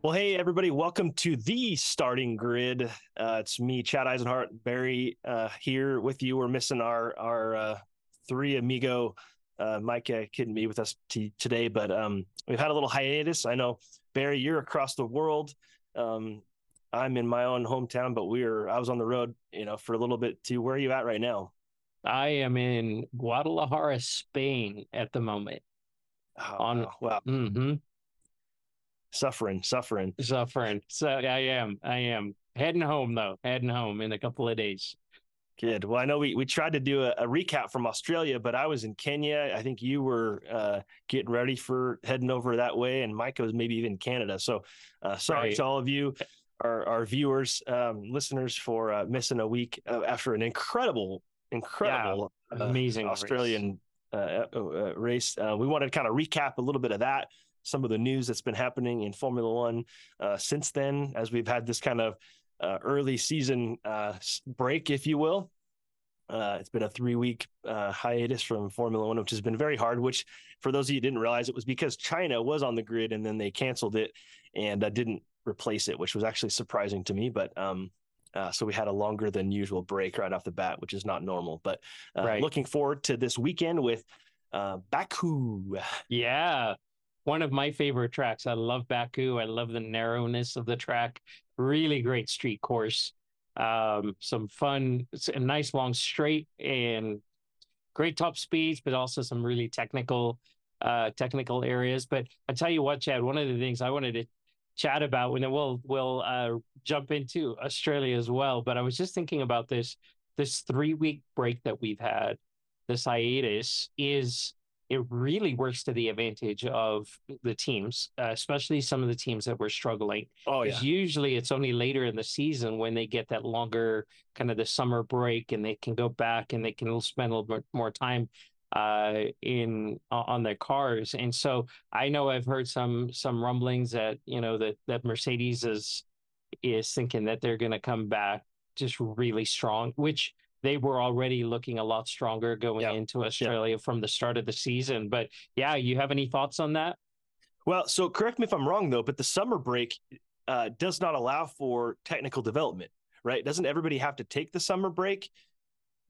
Well, hey, everybody, welcome to the starting grid. Uh, it's me, Chad Eisenhart, Barry uh, here with you. We're missing our our uh, three amigo. Uh, Mike uh, couldn't be with us t- today, but um, we've had a little hiatus. I know, Barry, you're across the world. Um, I'm in my own hometown, but we are. I was on the road, you know, for a little bit too. Where are you at right now? I am in Guadalajara, Spain at the moment. Oh, on wow. Mm-hmm suffering, suffering, suffering. So I am, I am heading home though, heading home in a couple of days. Good. Well, I know we, we tried to do a, a, recap from Australia, but I was in Kenya. I think you were uh, getting ready for heading over that way, and Micah was maybe even Canada. So, uh, sorry right. to all of you, our, our viewers, um, listeners, for uh, missing a week uh, after an incredible, incredible, yeah, amazing Australian uh, uh, race. we wanted to kind of recap a little bit of that some of the news that's been happening in Formula One uh, since then, as we've had this kind of uh, early season uh, break, if you will. Uh, it's been a three week uh, hiatus from Formula One, which has been very hard. Which, for those of you didn't realize, it was because China was on the grid and then they canceled it and uh, didn't replace it, which was actually surprising to me. But um, uh, so we had a longer than usual break right off the bat, which is not normal. But uh, right. looking forward to this weekend with uh, Baku. Yeah, one of my favorite tracks. I love Baku. I love the narrowness of the track. Really great street course. Um, some fun, a nice long straight and great top speeds, but also some really technical, uh, technical areas. But I tell you what, Chad, one of the things I wanted to chat about, and we'll we'll uh, jump into Australia as well. But I was just thinking about this this three week break that we've had, this hiatus is it really works to the advantage of the teams, uh, especially some of the teams that were struggling. Oh, yeah. Usually it's only later in the season when they get that longer kind of the summer break and they can go back and they can spend a little bit more time uh, in on their cars. And so I know I've heard some some rumblings that you know that that Mercedes is is thinking that they're going to come back just really strong, which they were already looking a lot stronger going yep. into Australia yep. from the start of the season. But yeah, you have any thoughts on that? Well, so correct me if I'm wrong though, but the summer break uh, does not allow for technical development, right? Doesn't everybody have to take the summer break?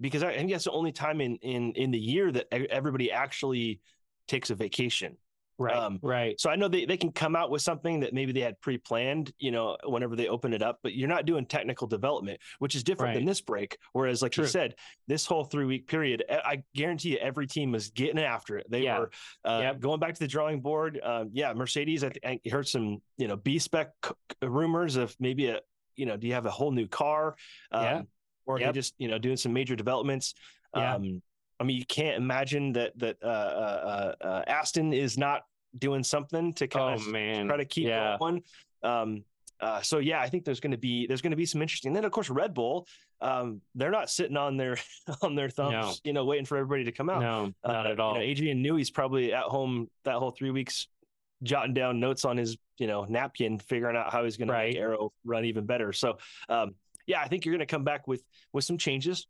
Because I, I think that's the only time in in in the year that everybody actually takes a vacation. Right. Um, right. So I know they, they can come out with something that maybe they had pre planned, you know, whenever they open it up, but you're not doing technical development, which is different right. than this break. Whereas, like True. you said, this whole three week period, I guarantee you every team was getting after it. They yeah. were uh, yep. going back to the drawing board. Um, yeah, Mercedes, I, th- I, heard some, you know, B spec c- rumors of maybe a, you know, do you have a whole new car? Um, yeah. Or yep. they just, you know, doing some major developments. Yeah. Um, I mean, you can't imagine that that uh, uh, uh, uh Aston is not doing something to kind oh, of man. try to keep yeah. going. Um, uh, so yeah, I think there's going to be there's going to be some interesting. And then of course Red Bull, um, they're not sitting on their on their thumbs, no. you know, waiting for everybody to come out. No, not uh, at all. You know, Adrian Newey's probably at home that whole three weeks, jotting down notes on his you know napkin, figuring out how he's going right. to make Aero run even better. So um, yeah, I think you're going to come back with with some changes.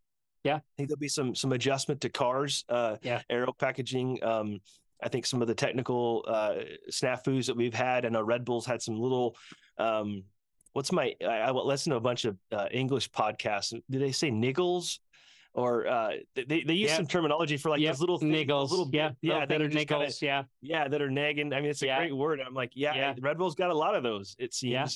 Yeah, I think there'll be some some adjustment to cars, uh, yeah, aero packaging. Um, I think some of the technical uh, snafus that we've had, and know Red Bull's had some little. Um, what's my? I, I listen to a bunch of uh, English podcasts. Do they say niggles? Or uh, they they use some terminology for like yep. those little things, niggles, little yeah, yeah, that, are niggles, kinda, yeah, yeah, that are nagging. I mean, it's a yeah. great word. I'm like, yeah, yeah, Red Bull's got a lot of those. It seems. Yeah.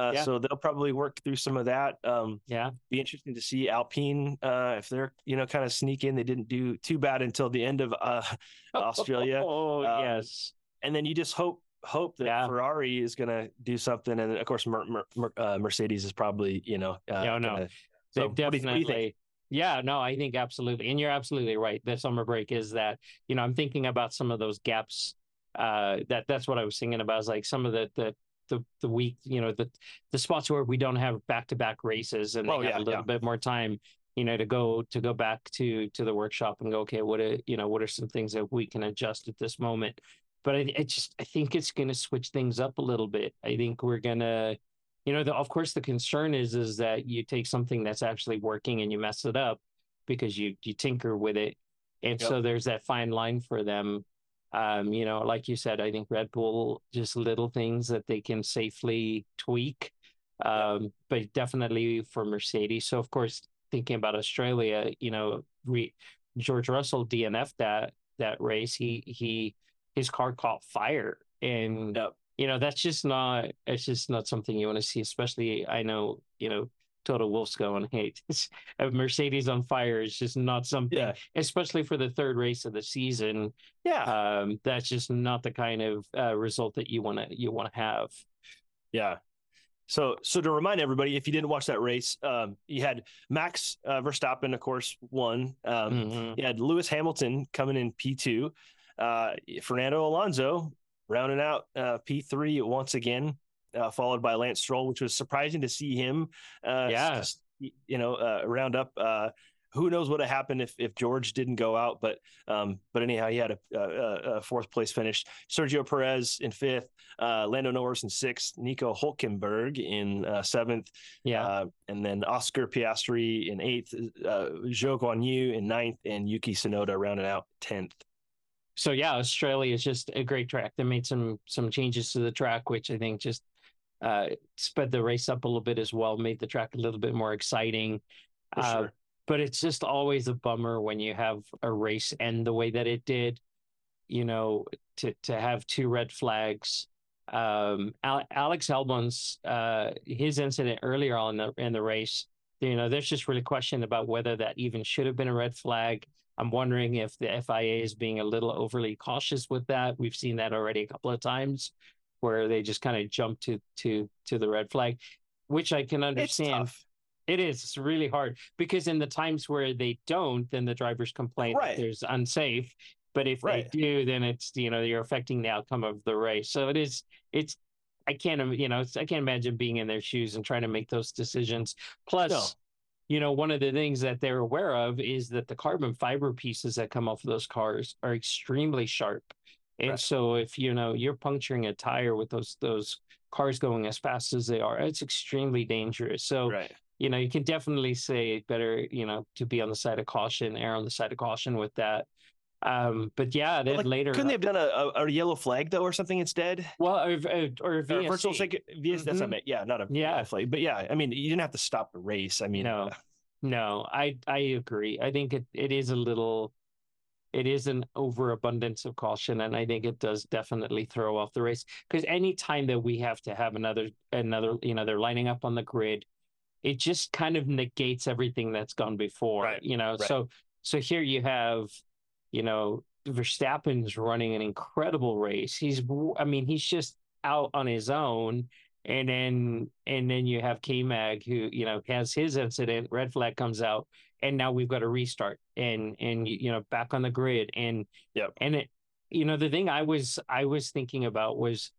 Uh, yeah. So they'll probably work through some of that. Um, yeah, be interesting to see Alpine uh, if they're you know kind of sneak in. They didn't do too bad until the end of uh, Australia. oh um, yes, and then you just hope hope that yeah. Ferrari is going to do something, and of course Mer- Mer- uh, Mercedes is probably you know. Uh, yeah, no, gonna, so definitely. Yeah, no, I think absolutely. And you're absolutely right. The summer break is that, you know, I'm thinking about some of those gaps. Uh, that that's what I was thinking about is like some of the the the, the week, you know, the the spots where we don't have back to back races and they oh, have yeah, a little yeah. bit more time, you know, to go to go back to to the workshop and go, okay, what are you know, what are some things that we can adjust at this moment? But I, I just I think it's gonna switch things up a little bit. I think we're gonna you know the, of course the concern is is that you take something that's actually working and you mess it up because you you tinker with it and yep. so there's that fine line for them Um, you know, like you said, I think Red Bull just little things that they can safely tweak. Um, but definitely for Mercedes. So of course, thinking about Australia, you know, we George Russell DNF that that race. He he his car caught fire, and yep. You know that's just not it's just not something you want to see. Especially, I know you know Toto Wolff's going, hey, a Mercedes on fire is just not something, yeah. especially for the third race of the season. Yeah, um, that's just not the kind of uh, result that you want to you want to have. Yeah. So, so to remind everybody, if you didn't watch that race, um, you had Max uh, Verstappen, of course, won. Um, mm-hmm. You had Lewis Hamilton coming in P two, uh, Fernando Alonso rounding out uh, P three once again uh, followed by Lance Stroll, which was surprising to see him. Uh, yeah, you know, uh, round up. Uh, who knows what would have happened if, if George didn't go out? But um, but anyhow, he had a, a, a, fourth place finish. Sergio Perez in fifth, uh, Lando Norris in sixth, Nico Hulkenberg in uh, seventh, yeah, uh, and then Oscar Piastri in eighth, uh, Zhou Guanyu in ninth, and Yuki Tsunoda rounded out tenth so yeah, Australia is just a great track. They made some some changes to the track, which I think just uh, sped the race up a little bit as well, made the track a little bit more exciting. Uh, sure. But it's just always a bummer when you have a race end the way that it did. You know, to to have two red flags. Um, Alex Albon's uh, his incident earlier on in the in the race. You know, there's just really question about whether that even should have been a red flag. I'm wondering if the FIA is being a little overly cautious with that. We've seen that already a couple of times where they just kind of jump to to to the red flag, which I can understand. It is. It's really hard because in the times where they don't, then the drivers complain right. there's unsafe. But if right. they do, then it's you know you're affecting the outcome of the race. So it is. It's. I can't. You know. I can't imagine being in their shoes and trying to make those decisions. Plus. You know, one of the things that they're aware of is that the carbon fiber pieces that come off of those cars are extremely sharp. And right. so if you know you're puncturing a tire with those those cars going as fast as they are, it's extremely dangerous. So right. you know, you can definitely say better, you know, to be on the side of caution, err on the side of caution with that. Um, but yeah, then like, later couldn't they have done a, a, yellow flag though or something instead? Well, or, or, or VSC. virtual sec- VS, mm-hmm. that's not yeah, not a yeah flag, but yeah, I mean, you didn't have to stop the race. I mean, no, uh, no, I I agree. I think it, it is a little it is an overabundance of caution, and I think it does definitely throw off the race. Because any time that we have to have another another, you know, they're lining up on the grid, it just kind of negates everything that's gone before. Right. You know, right. so so here you have, you know, Verstappen's running an incredible race. He's, I mean, he's just out on his own. And then and then you have K Mag who, you know, has his incident, red flag comes out, and now we've got a restart and and you know back on the grid. And yeah. and it you know the thing i was i was thinking about was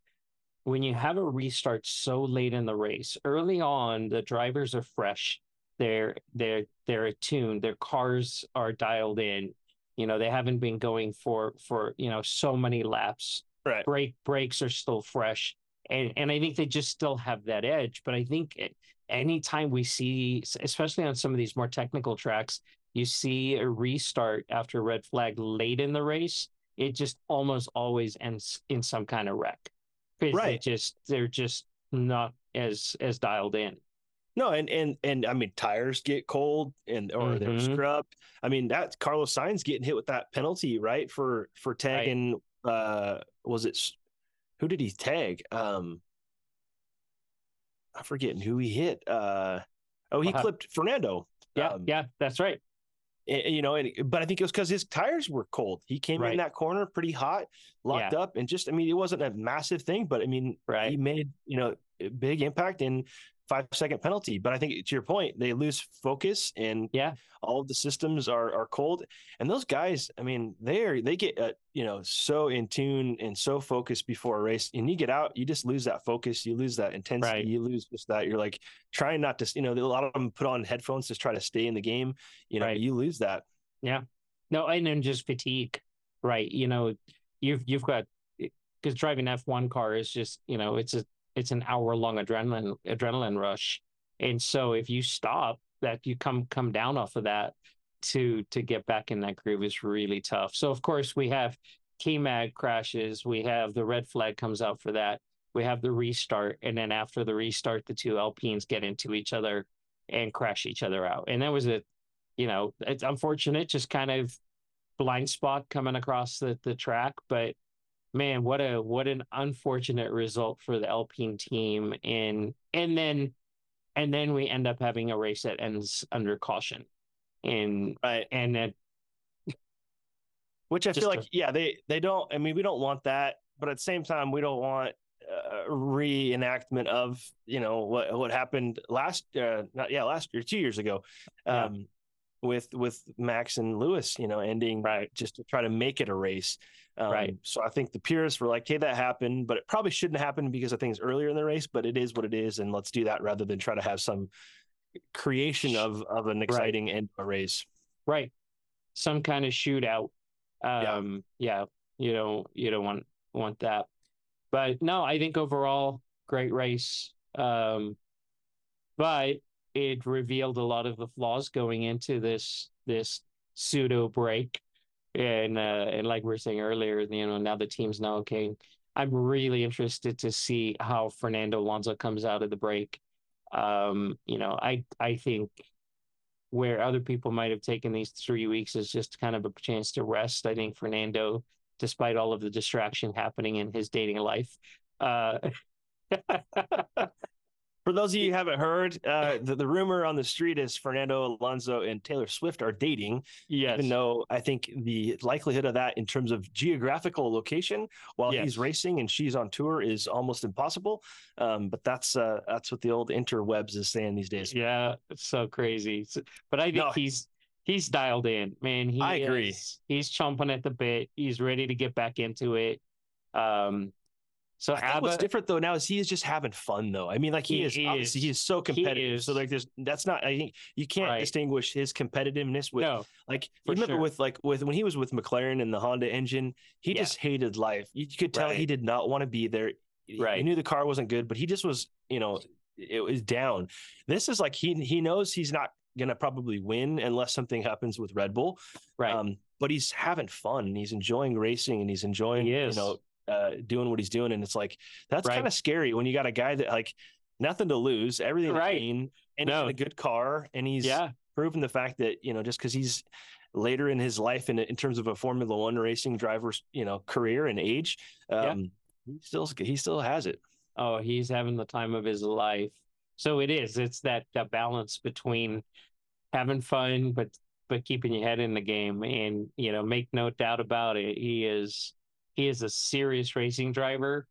when you have a restart so late in the race early on the drivers are fresh. They're they're they're attuned. Their cars are dialed in you know they haven't been going for for you know so many laps right brake brakes are still fresh and and i think they just still have that edge but i think anytime we see, especially on some of these more technical tracks, you see a restart after red flag late in the race, it just almost always ends in some kind of wreck. Right. They just they're just not as as dialed in. No, and and and I mean tires get cold and or mm-hmm. they're scrubbed. I mean that Carlos Sainz getting hit with that penalty, right? For for tagging right. uh was it who did he tag? Um I'm forgetting who he hit. Uh, oh, he uh-huh. clipped Fernando. Yeah, um, yeah, that's right. And, you know, and but I think it was because his tires were cold. He came right. in that corner pretty hot, locked yeah. up, and just I mean, it wasn't a massive thing, but I mean, right. he made you know big impact. And five second penalty. But I think to your point, they lose focus and yeah, all of the systems are are cold. And those guys, I mean, they're they get uh, you know so in tune and so focused before a race. And you get out, you just lose that focus, you lose that intensity, right. you lose just that. You're like trying not to, you know, a lot of them put on headphones to try to stay in the game. You know, right. you lose that. Yeah. No, and then just fatigue, right? You know, you've you've got because driving F1 car is just, you know, it's a it's an hour long adrenaline adrenaline rush and so if you stop that you come come down off of that to to get back in that groove is really tough so of course we have KMAG crashes, we have the red flag comes out for that. We have the restart, and then after the restart, the two Alpines get into each other and crash each other out. And that was a, you know, it's unfortunate, just kind of blind spot coming across the the track, but man, what a what an unfortunate result for the Alpine team. And and then and then we end up having a race that ends under caution. And right. and it, which I feel like, a, yeah, they they don't. I mean, we don't want that, but at the same time, we don't want a reenactment of you know what what happened last uh, not yeah last year two years ago yeah. um, with with Max and Lewis, you know, ending right just to try to make it a race. Um, right. So I think the purists were like, "Hey, that happened, but it probably shouldn't happen because of things earlier in the race. But it is what it is, and let's do that rather than try to have some creation of of an exciting right. end of a race." Right. Some kind of shootout. Um, yeah. yeah. You don't you don't want want that. But no, I think overall great race. Um, but it revealed a lot of the flaws going into this this pseudo break and uh and like we were saying earlier you know now the team's now okay. I'm really interested to see how fernando alonso comes out of the break. Um you know i i think where other people might have taken these three weeks is just kind of a chance to rest. I think fernando despite all of the distraction happening in his dating life uh For those of you who haven't heard, uh, the, the rumor on the street is Fernando Alonso and Taylor Swift are dating. Yes. Even though I think the likelihood of that in terms of geographical location while yes. he's racing and she's on tour is almost impossible. Um, but that's uh, that's what the old interwebs is saying these days. Yeah, it's so crazy. But I think no. he's he's dialed in, man. He I agree. He's chomping at the bit. He's ready to get back into it. Um, so I what's different though now is he is just having fun though. I mean, like he, he is is, he is so competitive. Is. So like there's that's not I think you can't right. distinguish his competitiveness with no, like you remember sure. with like with when he was with McLaren and the Honda engine, he yeah. just hated life. You could tell right. he did not want to be there. Right. He knew the car wasn't good, but he just was, you know, it was down. This is like he he knows he's not gonna probably win unless something happens with Red Bull. Right. Um, but he's having fun and he's enjoying racing and he's enjoying, he you know, uh, doing what he's doing, and it's like that's right. kind of scary when you got a guy that like nothing to lose, everything right. to gain, and no. he's in a good car, and he's yeah. proven the fact that you know just because he's later in his life in in terms of a Formula One racing driver's you know career and age, um, yeah. he still he still has it. Oh, he's having the time of his life. So it is. It's that that balance between having fun, but but keeping your head in the game, and you know, make no doubt about it, he is he is a serious racing driver.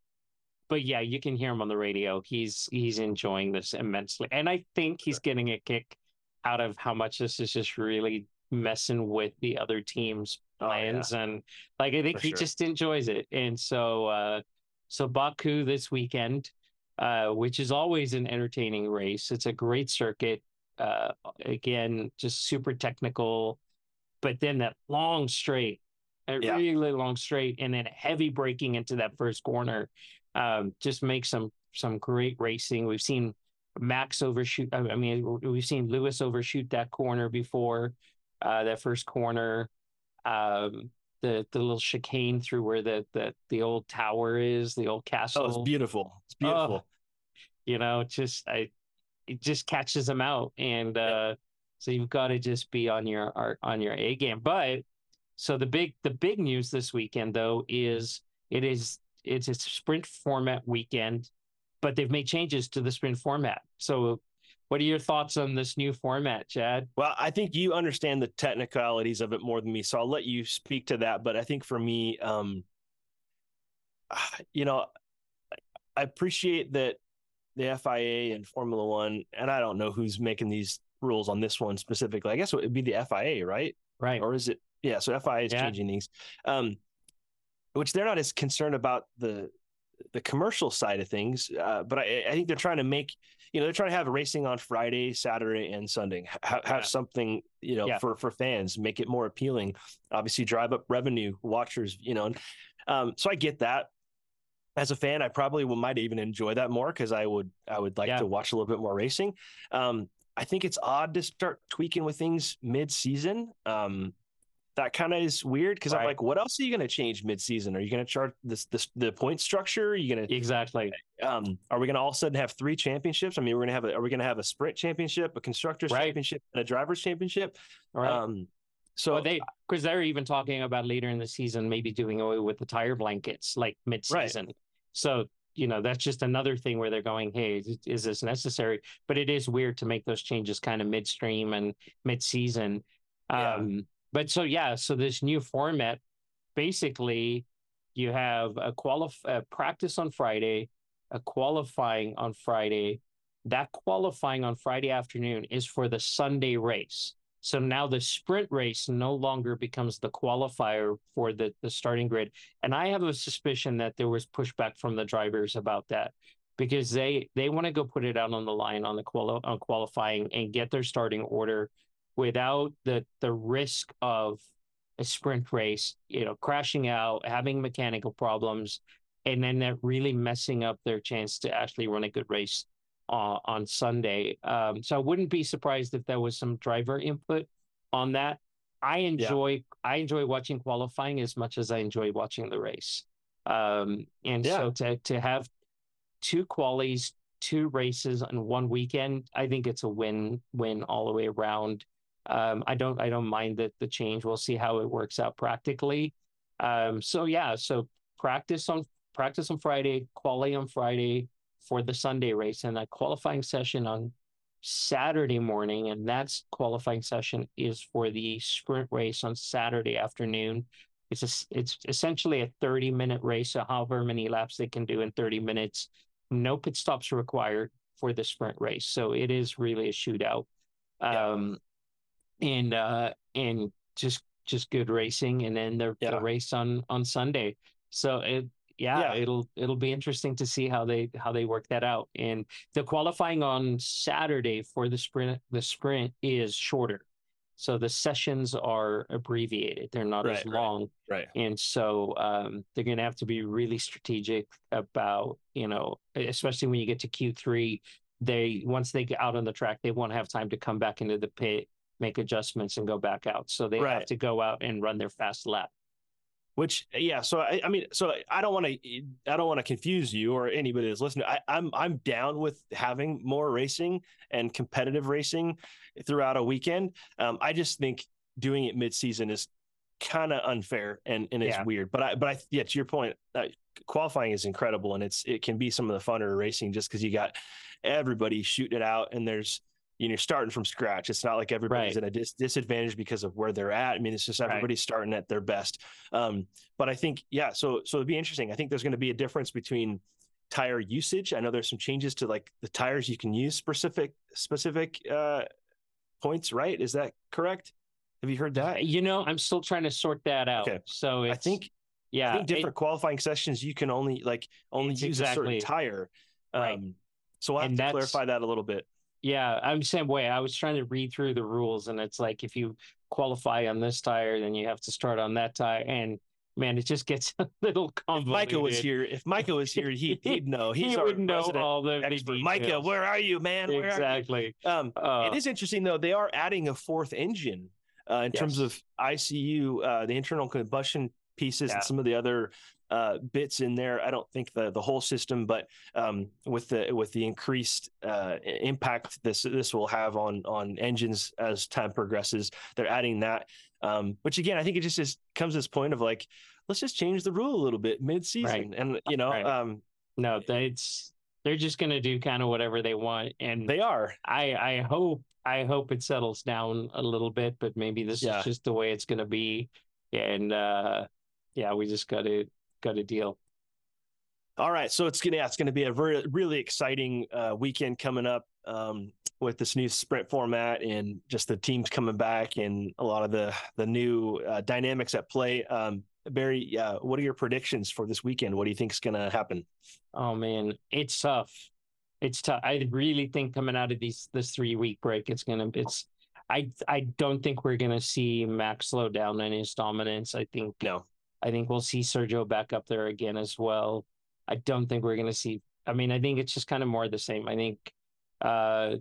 But yeah, you can hear him on the radio. He's he's enjoying this immensely. And I think he's getting a kick out of how much this is just really messing with the other team's plans. Oh, yeah. And like I think For he sure. just enjoys it. And so uh so Baku this weekend, uh, which is always an entertaining race. It's a great circuit. Uh, again, just super technical, but then that long straight a yeah. really long straight, and then heavy braking into that first corner. Um, just makes some some great racing. We've seen Max overshoot. I mean, we've seen Lewis overshoot that corner before. Uh, that first corner, um, the the little chicane through where the the the old tower is, the old castle. Oh, it's beautiful. It's beautiful. Oh, you know, just I, it just catches them out, and uh, so you've got to just be on your on your A game. But so the big the big news this weekend though is it is it's a sprint format weekend, but they've made changes to the sprint format. So what are your thoughts on this new format, Chad? Well, I think you understand the technicalities of it more than me, so I'll let you speak to that. But I think for me, um, you know, I appreciate that the FIA and Formula One, and I don't know who's making these rules on this one specifically. I guess it would be the FIA, right? Right. Or is it yeah, so FIA is yeah. changing things, um, which they're not as concerned about the the commercial side of things, uh, but I, I, think they're trying to make you know they're trying to have racing on Friday, Saturday, and Sunday. have yeah. something you know yeah. for for fans, make it more appealing. Obviously, drive up revenue, watchers. You know, and, um, so I get that. As a fan, I probably might even enjoy that more because I would I would like to watch a little bit more racing. Um, I think it's odd to start tweaking with things mid season. Um, that kind of is weird because right. I'm like, what else are you going to change mid-season? Are you going to chart this, this the point structure? Are you going to exactly? Um, are we going to all of a sudden have three championships? I mean, we're going to have a, are we going to have a sprint championship, a constructors right. championship, and a drivers championship? Right. Um, so well, they because they're even talking about later in the season maybe doing away with the tire blankets like mid-season. Right. So you know that's just another thing where they're going, hey, is, is this necessary? But it is weird to make those changes kind of midstream and mid-season. Yeah. Um, but so yeah, so this new format, basically, you have a qualif a practice on Friday, a qualifying on Friday. That qualifying on Friday afternoon is for the Sunday race. So now the sprint race no longer becomes the qualifier for the, the starting grid. And I have a suspicion that there was pushback from the drivers about that because they they want to go put it out on the line on the quali- on qualifying and get their starting order without the the risk of a sprint race, you know, crashing out, having mechanical problems, and then that really messing up their chance to actually run a good race uh, on Sunday. Um, so I wouldn't be surprised if there was some driver input on that. I enjoy yeah. I enjoy watching qualifying as much as I enjoy watching the race. Um, and yeah. so to to have two qualies, two races on one weekend, I think it's a win win all the way around. Um, I don't I don't mind the the change. We'll see how it works out practically. Um, so yeah, so practice on practice on Friday, quality on Friday for the Sunday race, and a qualifying session on Saturday morning, and that's qualifying session is for the sprint race on Saturday afternoon. It's a, it's essentially a 30 minute race, so however many laps they can do in 30 minutes. No pit stops required for the sprint race, so it is really a shootout. Um, and uh, and just just good racing, and then the, yeah. the race on on Sunday. So it yeah, yeah, it'll it'll be interesting to see how they how they work that out. And the qualifying on Saturday for the sprint the sprint is shorter. So the sessions are abbreviated. They're not right, as long. Right. And so um, they're going to have to be really strategic about, you know, especially when you get to Q3, they once they get out on the track, they won't have time to come back into the pit make adjustments and go back out. So they right. have to go out and run their fast lap. Which yeah, so I, I mean, so I don't want to I don't want to confuse you or anybody that's listening. I, I'm I'm down with having more racing and competitive racing throughout a weekend. Um, I just think doing it mid season is kind of unfair and and it's yeah. weird. But I but I yeah, to your point, uh, qualifying is incredible and it's it can be some of the funner racing just because you got everybody shooting it out and there's you know, you're starting from scratch. It's not like everybody's right. at a dis- disadvantage because of where they're at. I mean, it's just everybody's right. starting at their best. Um, but I think, yeah, so so it'd be interesting. I think there's going to be a difference between tire usage. I know there's some changes to like the tires you can use specific specific uh, points, right? Is that correct? Have you heard that? You know, I'm still trying to sort that out. Okay. So I think yeah, I think different it, qualifying sessions you can only like only use exactly. a certain tire. Um, right. So I have and to clarify that a little bit. Yeah, I'm the same way. I was trying to read through the rules, and it's like if you qualify on this tire, then you have to start on that tire. And man, it just gets a little convoluted. If Micah was here, if Micah was here, he, would know. He's he wouldn't know all the expert. Micah, where are you, man? Where exactly. Um, uh, it is interesting though. They are adding a fourth engine uh, in yes. terms of ICE, uh, the internal combustion pieces, yeah. and some of the other uh, bits in there. I don't think the the whole system, but um, with the with the increased uh, impact this this will have on on engines as time progresses, they're adding that. Um, which again, I think it just is, comes to this point of like, let's just change the rule a little bit mid season, right. and you know, right. um, no, it's they're just going to do kind of whatever they want, and they are. I I hope I hope it settles down a little bit, but maybe this yeah. is just the way it's going to be, and uh, yeah, we just got to got a deal. All right, so it's gonna yeah, it's gonna be a very really exciting uh, weekend coming up um, with this new sprint format and just the teams coming back and a lot of the the new uh, dynamics at play. Um, Barry, uh, what are your predictions for this weekend? What do you think is gonna happen? Oh man, it's tough. It's tough. I really think coming out of these this three week break, it's gonna it's. I I don't think we're gonna see Max slow down in his dominance. I think no. I think we'll see Sergio back up there again as well. I don't think we're going to see. I mean, I think it's just kind of more the same. I think uh,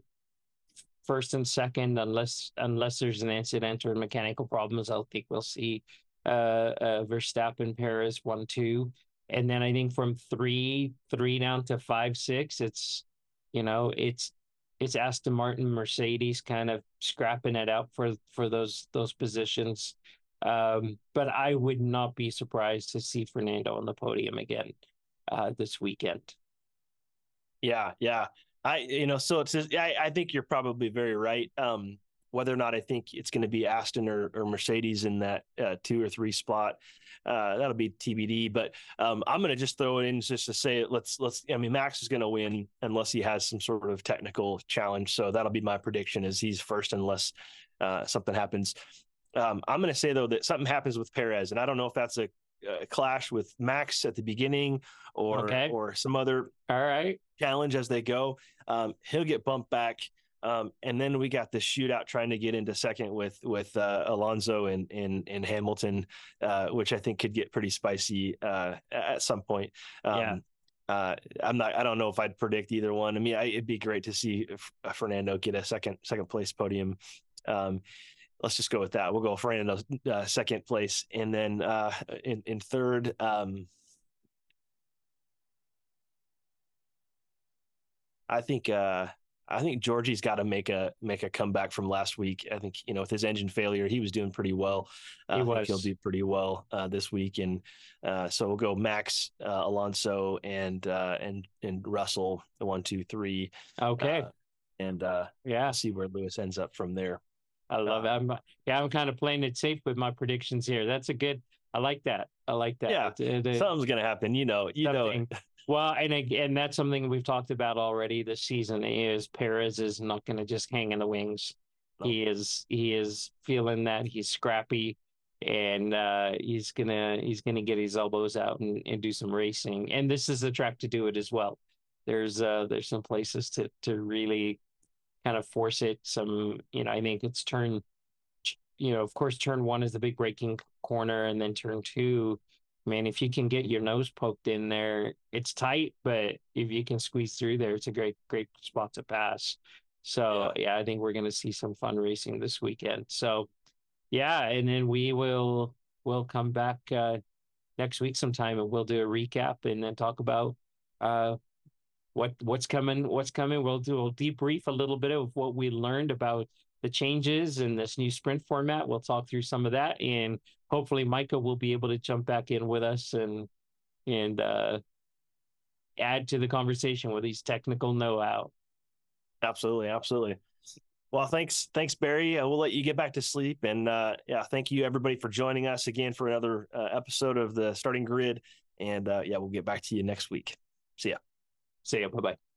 first and second, unless unless there's an incident or mechanical problems. I think we'll see uh, uh, Verstappen, Perez, one, two, and then I think from three, three down to five, six, it's you know, it's it's Aston Martin, Mercedes, kind of scrapping it out for for those those positions. Um, but I would not be surprised to see Fernando on the podium again uh, this weekend. Yeah, yeah. I you know, so it's I, I think you're probably very right. Um, whether or not I think it's going to be Aston or, or Mercedes in that uh, two or three spot, uh, that'll be TBD. But um, I'm going to just throw it in just to say it. let's let's. I mean, Max is going to win unless he has some sort of technical challenge. So that'll be my prediction: is he's first unless uh, something happens. Um, I'm going to say though that something happens with Perez, and I don't know if that's a, a clash with Max at the beginning or okay. or some other all right challenge as they go. Um, he'll get bumped back. Um, and then we got the shootout trying to get into second with with uh, Alonso and and, and Hamilton, uh, which I think could get pretty spicy uh, at some point. Um, yeah. Uh, I'm not. I don't know if I'd predict either one. I mean, I, it'd be great to see Fernando get a second second place podium. Um, let's just go with that. We'll go Fernando uh, second place, and then in in third. Um, I think uh, I think Georgie's got to make a make a comeback from last week. I think you know with his engine failure, he was doing pretty well. Uh, he was. I think he'll do pretty well uh, this week, and uh, so we'll go Max, uh, Alonso, and uh, and and Russell, the one, two, three. Okay, uh, and yeah, see where Lewis ends up from there. I love it. I'm, yeah, I'm kind of playing it safe with my predictions here. That's a good. I like that. I like that. Yeah, it, it, something's gonna happen. You know, you know. Well, and again, that's something we've talked about already this season. Is Perez is not going to just hang in the wings. No. He is he is feeling that he's scrappy, and uh, he's gonna he's gonna get his elbows out and, and do some racing. And this is the track to do it as well. There's uh there's some places to to really kind of force it. Some you know I think it's turn, you know of course turn one is the big braking corner, and then turn two man, if you can get your nose poked in there, it's tight, but if you can squeeze through there, it's a great, great spot to pass. So yeah, yeah I think we're going to see some fun racing this weekend. So yeah, and then we will we'll come back uh, next week sometime and we'll do a recap and then talk about uh, what what's coming, what's coming. We'll do a debrief a little bit of what we learned about the changes in this new sprint format. We'll talk through some of that, and hopefully, Micah will be able to jump back in with us and and uh, add to the conversation with his technical know-how. Absolutely, absolutely. Well, thanks, thanks, Barry. Uh, we'll let you get back to sleep, and uh, yeah, thank you everybody for joining us again for another uh, episode of the Starting Grid. And uh, yeah, we'll get back to you next week. See ya. See you. Bye bye.